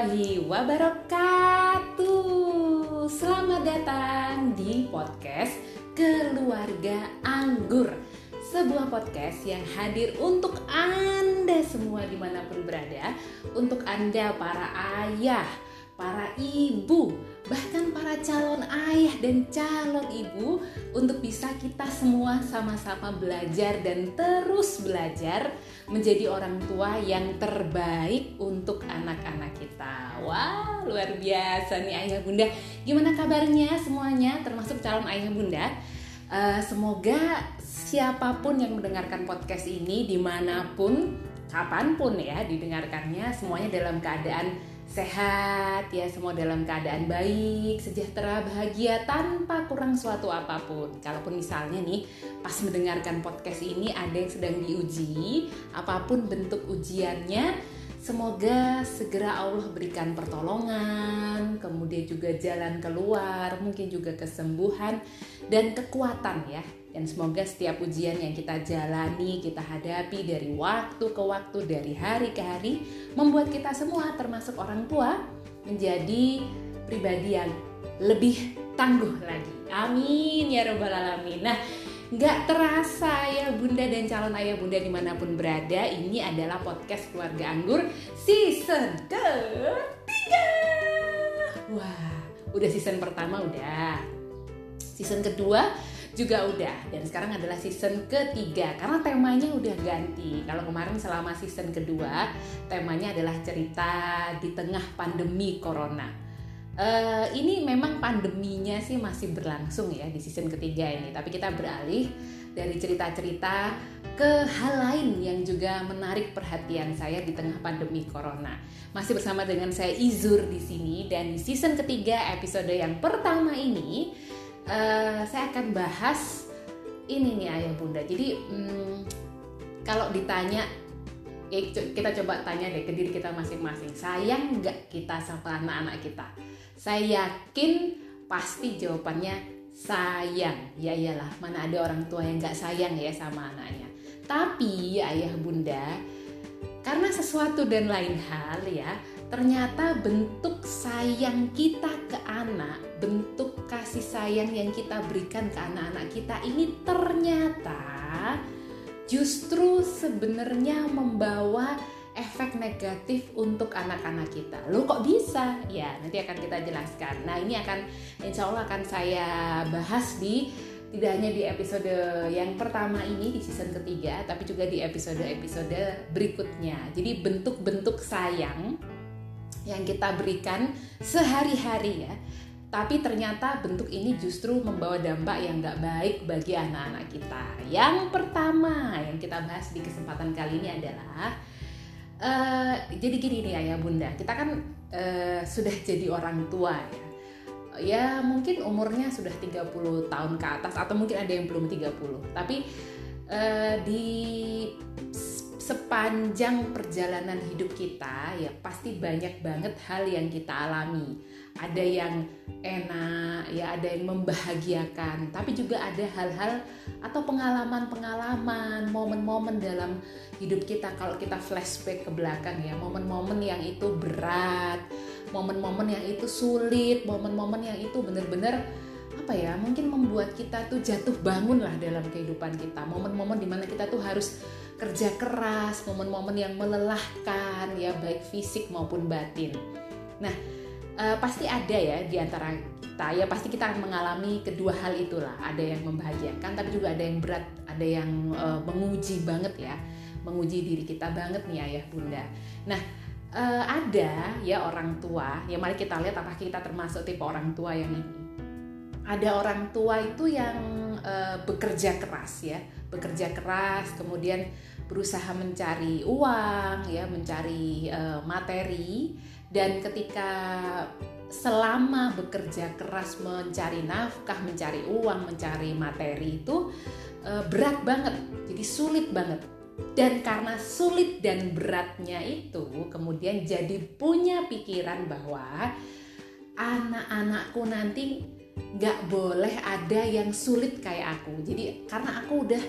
warahmatullahi wabarakatuh. Selamat datang di podcast Keluarga Anggur. Sebuah podcast yang hadir untuk Anda semua di mana pun berada. Untuk Anda para ayah, para ibu, bahkan para calon ayah dan calon ibu untuk bisa kita semua sama-sama belajar dan terus belajar menjadi orang tua yang terbaik untuk anak-anak kita. Wah, luar biasa nih ayah bunda. Gimana kabarnya semuanya termasuk calon ayah bunda? Uh, semoga siapa pun yang mendengarkan podcast ini di mana pun, kapan pun ya didengarkannya semuanya dalam keadaan sehat ya semua dalam keadaan baik sejahtera bahagia tanpa kurang suatu apa pun kalaupun misalnya nih pas mendengarkan podcast ini ada yang sedang diuji apa pun bentuk ujiannya Semoga segera Allah berikan pertolongan, kemudian juga jalan keluar, mungkin juga kesembuhan dan kekuatan ya. Dan semoga setiap ujian yang kita jalani, kita hadapi dari waktu ke waktu, dari hari ke hari, membuat kita semua termasuk orang tua menjadi pribadi yang lebih tangguh lagi. Amin ya robbal alamin. Nah, Nggak terasa ya bunda dan calon ayah bunda di mana pun berada Ini adalah podcast keluarga anggur season ketiga Wah udah season pertama udah Season kedua juga udah. Dan sekarang adalah season ketiga. Karena temanya udah ganti. Kalau kemarin selama season kedua temanya adalah cerita di tengah pandemi corona. Uh, ini memang pandeminya sih masih berlangsung ya di season ketiga ini, tapi kita beralih dari cerita-cerita ke hal lain yang juga menarik perhatian saya di tengah pandemi corona. Masih bersama dengan saya Izur di sini. Dan di season ketiga episode yang pertama ini uh, saya akan bahas ini nih ayah bunda. Jadi um, kalau ditanya ya kita coba tanya deh ke diri kita masing-masing sayang nggak kita sama anak-anak kita saya yakin pasti jawabannya sayang. Ya iyalah, mana ada orang tua yang gak sayang ya sama anaknya. Tapi ayah bunda, karena sesuatu dan lain hal ya, ternyata bentuk sayang kita ke anak, bentuk kasih sayang yang kita berikan ke anak-anak kita ini ternyata justru sebenarnya membawa efek negatif untuk anak-anak kita. Lo kok bisa? Ya, nanti akan kita jelaskan. Nah, ini akan insya Allah akan saya bahas di tidak hanya di episode yang pertama ini di season ketiga, tapi juga di episode-episode berikutnya. Jadi bentuk-bentuk sayang yang kita berikan sehari-hari ya, tapi ternyata bentuk ini justru membawa dampak yang nggak baik bagi anak-anak kita. Yang pertama yang kita bahas di kesempatan kali ini adalah Uh, jadi gini nih ayah bunda, kita kan uh, sudah jadi orang tua ya. Ya mungkin umurnya sudah 30 tahun ke atas atau mungkin ada yang belum 30. Tapi uh, di sepanjang perjalanan hidup kita ya pasti banyak banget hal yang kita alami. Ada yang enak ya ada yang membahagiakan tapi juga ada hal-hal atau pengalaman-pengalaman momen-momen dalam hidup kita. Kalau kita flashback ke belakang ya momen-momen yang itu berat momen-momen yang itu sulit momen-momen yang itu benar-benar apa ya mungkin membuat kita tuh jatuh bangun lah dalam kehidupan kita. Momen-momen di mana kita tuh harus kerja keras momen-momen yang melelahkan ya baik fisik maupun batin. Nah uh, pasti ada ya di antara kita. Ya pasti kita akan mengalami kedua hal itulah. Ada yang membahagiakan tapi juga ada yang berat. Ada yang uh, menguji banget ya. Menguji diri kita banget nih ayah bunda. Nah uh, ada ya orang tua. Ya mari kita lihat apakah kita termasuk tipe orang tua yang ini. Ada orang tua itu yang uh, bekerja keras ya. Bekerja keras kemudian berusaha mencari uang ya mencari uh, materi dan ketika selama bekerja keras mencari nafkah, mencari uang, mencari materi itu e, berat banget. Jadi sulit banget. Dan karena sulit dan beratnya itu kemudian jadi punya pikiran bahwa anak-anakku nanti nggak boleh ada yang sulit kayak aku. Jadi karena aku udah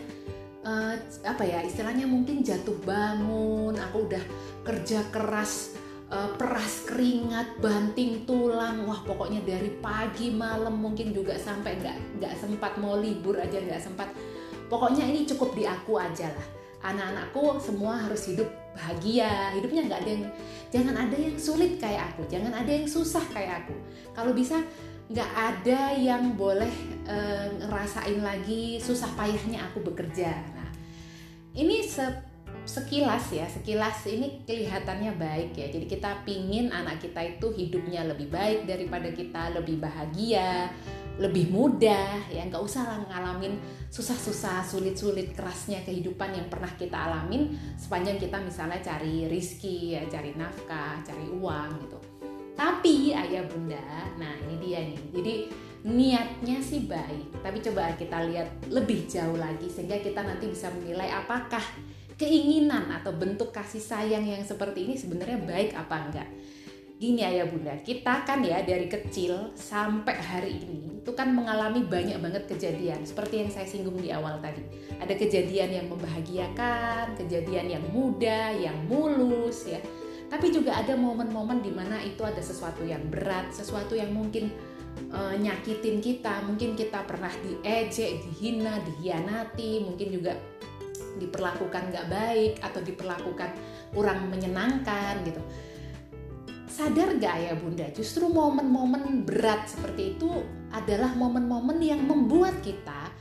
uh, apa ya istilahnya mungkin jatuh bangun, aku udah kerja keras uh, peras keringat, banting tulang, wah pokoknya dari pagi malam mungkin juga sampai nggak nggak sempat mau libur aja nggak sempat. Pokoknya ini cukup di aku aja lah. Anak-anakku semua harus hidup bahagia, hidupnya nggak ada yang jangan ada yang sulit kayak aku, jangan ada yang susah kayak aku. Kalau bisa nggak ada yang boleh uh, ngerasain lagi susah payahnya aku bekerja. Nah, ini se sekilas ya sekilas ini kelihatannya baik ya. Jadi kita pingin anak kita itu hidupnya lebih baik daripada kita lebih bahagia lebih mudah ya. Nggak usah lah ngalamin susah-susah sulit-sulit kerasnya kehidupan yang pernah kita alamin. Sepanjang kita misalnya cari rizki ya cari nafkah cari uang gitu tapi ayah bunda nah ini dia nih. Jadi niatnya sih baik. Tapi coba kita lihat lebih jauh lagi sehingga kita nanti bisa menilai apakah keinginan atau bentuk kasih sayang yang seperti ini sebenarnya baik apa enggak. Gini ayah bunda kita kan ya dari kecil sampai hari ini itu kan mengalami banyak banget kejadian. Seperti yang saya singgung di awal tadi. Ada kejadian yang membahagiakan kejadian yang mudah yang mulus ya tapi juga ada momen-momen di mana itu ada sesuatu yang berat sesuatu yang mungkin uh, nyakitin kita. Mungkin kita pernah diejek dihina dihianati. Mungkin juga diperlakukan nggak baik atau diperlakukan kurang menyenangkan gitu. Sadar gak ya bunda? Justru momen-momen berat seperti itu adalah momen-momen yang membuat kita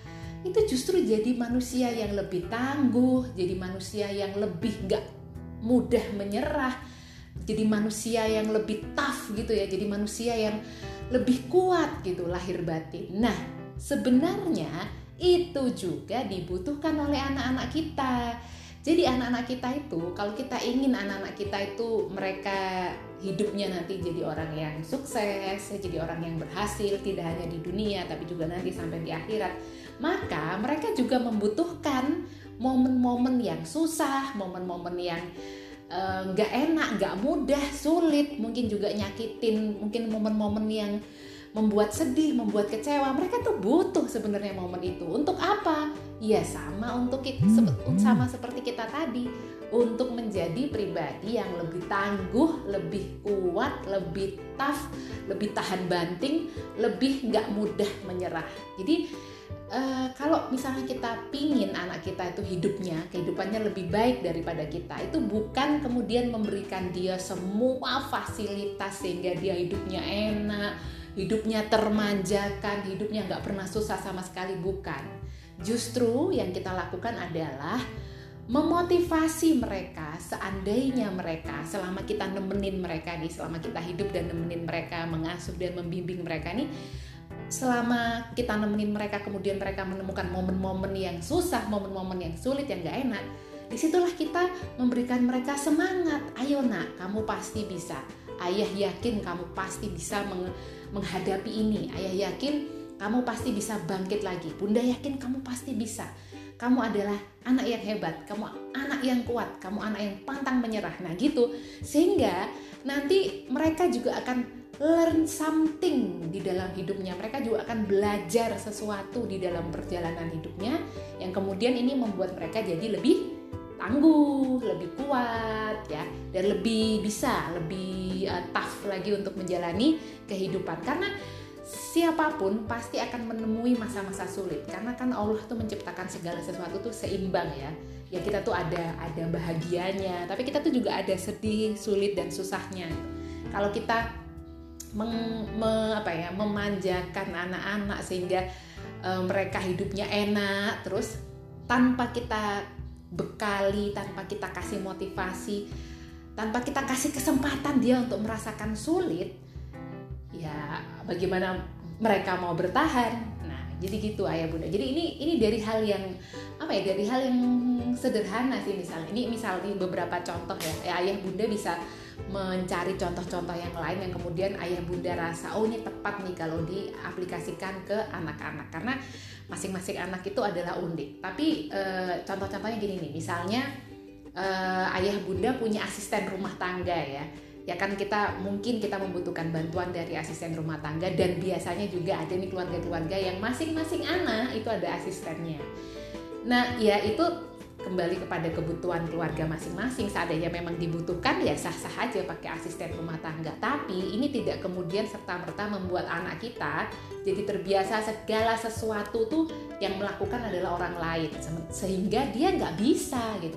itu justru jadi manusia yang lebih tangguh jadi manusia yang lebih gak mudah menyerah jadi manusia yang lebih tough gitu ya jadi manusia yang lebih kuat gitu lahir batin nah sebenarnya itu juga dibutuhkan oleh anak-anak kita. Jadi anak-anak kita itu kalau kita ingin anak-anak kita itu mereka hidupnya nanti jadi orang yang sukses, jadi orang yang berhasil tidak hanya di dunia tapi juga nanti sampai di akhirat, maka mereka juga membutuhkan momen-momen yang susah, momen-momen yang nggak uh, enak, nggak mudah, sulit, mungkin juga nyakitin, mungkin momen-momen yang membuat sedih, membuat kecewa. Mereka tuh butuh sebenarnya momen itu. Untuk apa? Ya sama untuk kita, sama seperti kita tadi, untuk menjadi pribadi yang lebih tangguh, lebih kuat, lebih tough, lebih tahan banting, lebih nggak mudah menyerah. Jadi Uh, kalau misalnya kita pingin anak kita itu hidupnya, kehidupannya lebih baik daripada kita, itu bukan kemudian memberikan dia semua fasilitas sehingga dia hidupnya enak, hidupnya termanjakan, hidupnya nggak pernah susah sama sekali, bukan. Justru yang kita lakukan adalah memotivasi mereka seandainya mereka selama kita nemenin mereka nih selama kita hidup dan nemenin mereka mengasuh dan membimbing mereka nih selama kita nemenin mereka kemudian mereka menemukan momen-momen yang susah momen-momen yang sulit yang gak enak di situlah kita memberikan mereka semangat ayo nak kamu pasti bisa ayah yakin kamu pasti bisa meng menghadapi ini. Ayah yakin kamu pasti bisa bangkit lagi. Bunda yakin kamu pasti bisa. Kamu adalah anak yang hebat, kamu anak yang kuat, kamu anak yang pantang menyerah. Nah, gitu. Sehingga nanti mereka juga akan learn something di dalam hidupnya. Mereka juga akan belajar sesuatu di dalam perjalanan hidupnya yang kemudian ini membuat mereka jadi lebih tangguh, lebih kuat ya dan lebih bisa, lebih uh, tough lagi untuk menjalani kehidupan. Karena siapa pun pasti akan menemui masa-masa sulit. Karena kan Allah tuh menciptakan segala sesuatu tuh seimbang ya. Ya kita tuh ada ada bahagianya tapi kita tuh juga ada sedih sulit dan susahnya. Kalau kita meng, me, apa ya memanjakan anak-anak sehingga uh, mereka hidupnya enak terus tanpa kita bekali, tanpa kita kasih motivasi, tanpa kita kasih kesempatan dia untuk merasakan sulit, ya bagaimana mereka mau bertahan? Nah, jadi gitu ayah bunda. Jadi ini ini dari hal yang apa ya? Dari hal yang sederhana sih misalnya. Ini misalnya beberapa contoh ya. ya ayah bunda bisa mencari contoh-contoh yang lain yang kemudian ayah bunda rasa oh ini tepat nih kalau diaplikasikan ke anak-anak. Karena masing-masing anak itu adalah unik. Tapi e, contoh-contohnya gini nih misalnya e, ayah bunda punya asisten rumah tangga ya. Ya kan kita mungkin kita membutuhkan bantuan dari asisten rumah tangga dan biasanya juga ada nih keluarga-keluarga yang masing-masing anak itu ada asistennya. Nah ya itu kembali kepada kebutuhan keluarga masing-masing. Seandainya memang dibutuhkan ya sah-sah aja pakai asisten rumah tangga. Tapi ini tidak kemudian serta-merta membuat anak kita jadi terbiasa segala sesuatu tuh yang melakukan adalah orang lain. Sehingga dia nggak bisa gitu.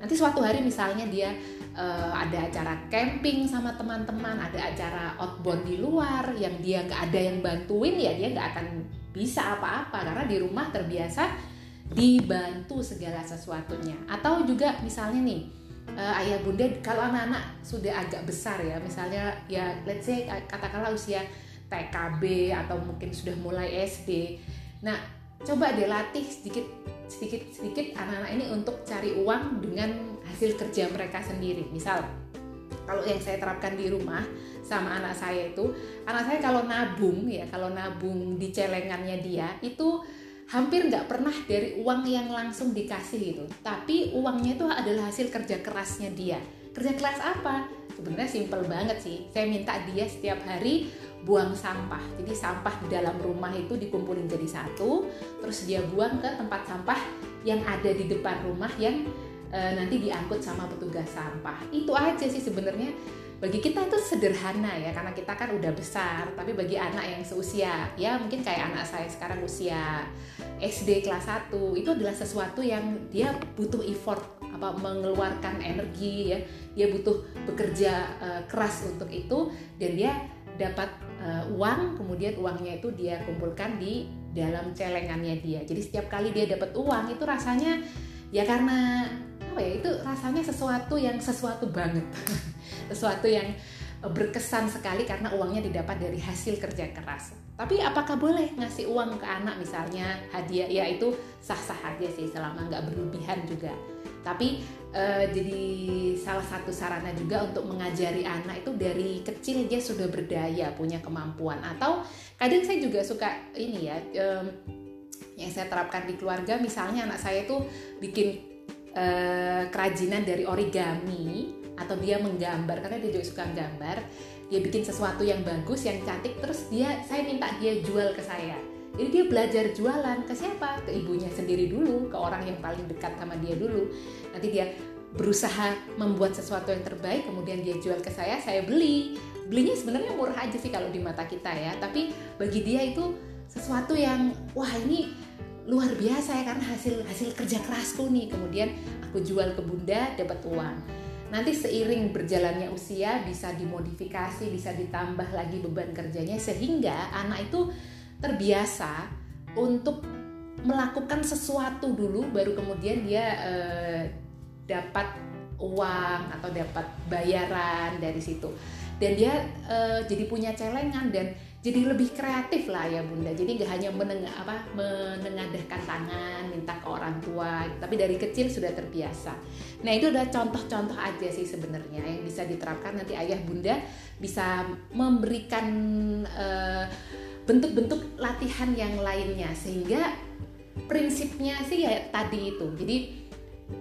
Nanti suatu hari misalnya dia uh, ada acara camping sama teman-teman ada acara outbound di luar yang dia nggak ada yang bantuin ya dia nggak akan bisa apa-apa. Karena di rumah terbiasa dibantu segala sesuatunya. Atau juga misalnya nih uh, ayah bunda kalau anak-anak sudah agak besar ya misalnya ya let's say katakanlah usia TKB atau mungkin sudah mulai SD nah coba deh latih sedikit sedikit sedikit anak-anak ini untuk cari uang dengan hasil kerja mereka sendiri. Misal kalau yang saya terapkan di rumah sama anak saya itu anak saya kalau nabung ya kalau nabung di celengannya dia itu hampir nggak pernah dari uang yang langsung dikasih gitu. Tapi uangnya itu adalah hasil kerja kerasnya dia. Kerja keras apa? Sebenarnya simple banget sih. Saya minta dia setiap hari buang sampah. Jadi sampah di dalam rumah itu dikumpulin jadi satu terus dia buang ke tempat sampah yang ada di depan rumah yang e, nanti diangkut sama petugas sampah. Itu aja sih sebenarnya bagi kita itu sederhana ya karena kita kan udah besar tapi bagi anak yang seusia ya mungkin kayak anak saya sekarang usia SD kelas 1 itu adalah sesuatu yang dia butuh effort apa mengeluarkan energi ya. Dia butuh bekerja uh, keras untuk itu dan dia dapat uh, uang kemudian uangnya itu dia kumpulkan di dalam celengannya dia. Jadi setiap kali dia dapat uang itu rasanya ya karena apa ya itu rasanya sesuatu yang sesuatu banget. Sesuatu yang e, berkesan sekali karena uangnya didapat dari hasil kerja keras. Tapi apakah boleh ngasih uang ke anak misalnya hadiah? Ya itu sah-sah aja sih selama nggak berlebihan juga. Tapi uh, jadi salah satu sarana juga untuk mengajari anak itu dari kecil dia sudah berdaya punya kemampuan. Atau kadang saya juga suka ini ya um, yang saya terapkan di keluarga misalnya anak saya tuh bikin uh, kerajinan dari origami atau dia menggambar karena dia juga suka gambar dia bikin sesuatu yang bagus yang cantik terus dia saya minta dia jual ke saya. Jadi dia belajar jualan ke siapa? Ke ibunya sendiri dulu ke orang yang paling dekat sama dia dulu. Nanti dia berusaha membuat sesuatu yang terbaik kemudian dia jual ke saya saya beli. Belinya sebenarnya murah aja sih kalau di mata kita ya tapi bagi dia itu sesuatu yang wah ini luar biasa ya karena hasil hasil kerja kerasku nih. Kemudian aku jual ke bunda dapat uang. Nanti seiring berjalannya usia bisa dimodifikasi bisa ditambah lagi beban kerjanya sehingga anak itu terbiasa untuk melakukan sesuatu dulu baru kemudian dia eh, dapat uang atau dapat bayaran dari situ. Dan dia uh, jadi punya celengan dan jadi lebih kreatif lah ya bunda. Jadi nggak hanya menengah apa menengadahkan tangan minta ke orang tua tapi dari kecil sudah terbiasa. Nah itu udah contoh-contoh aja sih sebenarnya yang bisa diterapkan. Nanti ayah bunda bisa memberikan eh, bentuk-bentuk latihan yang lainnya. Sehingga prinsipnya sih ya tadi itu. Jadi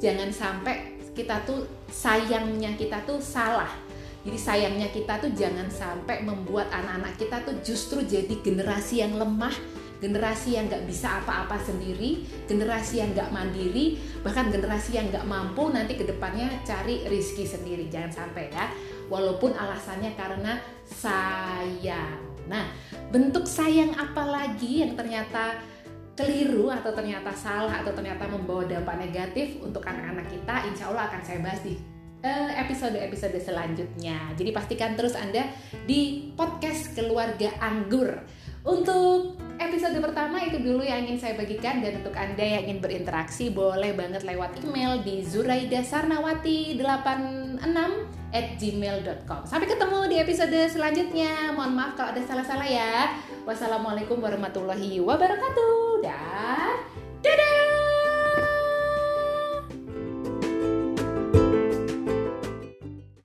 jangan sampai kita tuh sayangnya kita tuh salah jadi sayangnya kita tuh jangan sampai membuat anak-anak kita tuh justru jadi generasi yang lemah, generasi yang nggak bisa apa-apa sendiri, generasi yang nggak mandiri, bahkan generasi yang nggak mampu nanti ke depannya cari rizki sendiri. Jangan sampai ya, walaupun alasannya karena sayang. Nah, bentuk sayang apa lagi yang ternyata keliru atau ternyata salah atau ternyata membawa dampak negatif untuk anak-anak kita, insya Allah akan saya bahas di episode-episode selanjutnya. Jadi pastikan terus Anda di podcast Keluarga Anggur. Untuk episode pertama itu dulu yang ingin saya bagikan dan untuk Anda yang ingin berinteraksi boleh banget lewat email di zuraidasarnawati86 at gmail.com Sampai ketemu di episode selanjutnya. Mohon maaf kalau ada salah-salah ya. Wassalamualaikum warahmatullahi wabarakatuh. Dan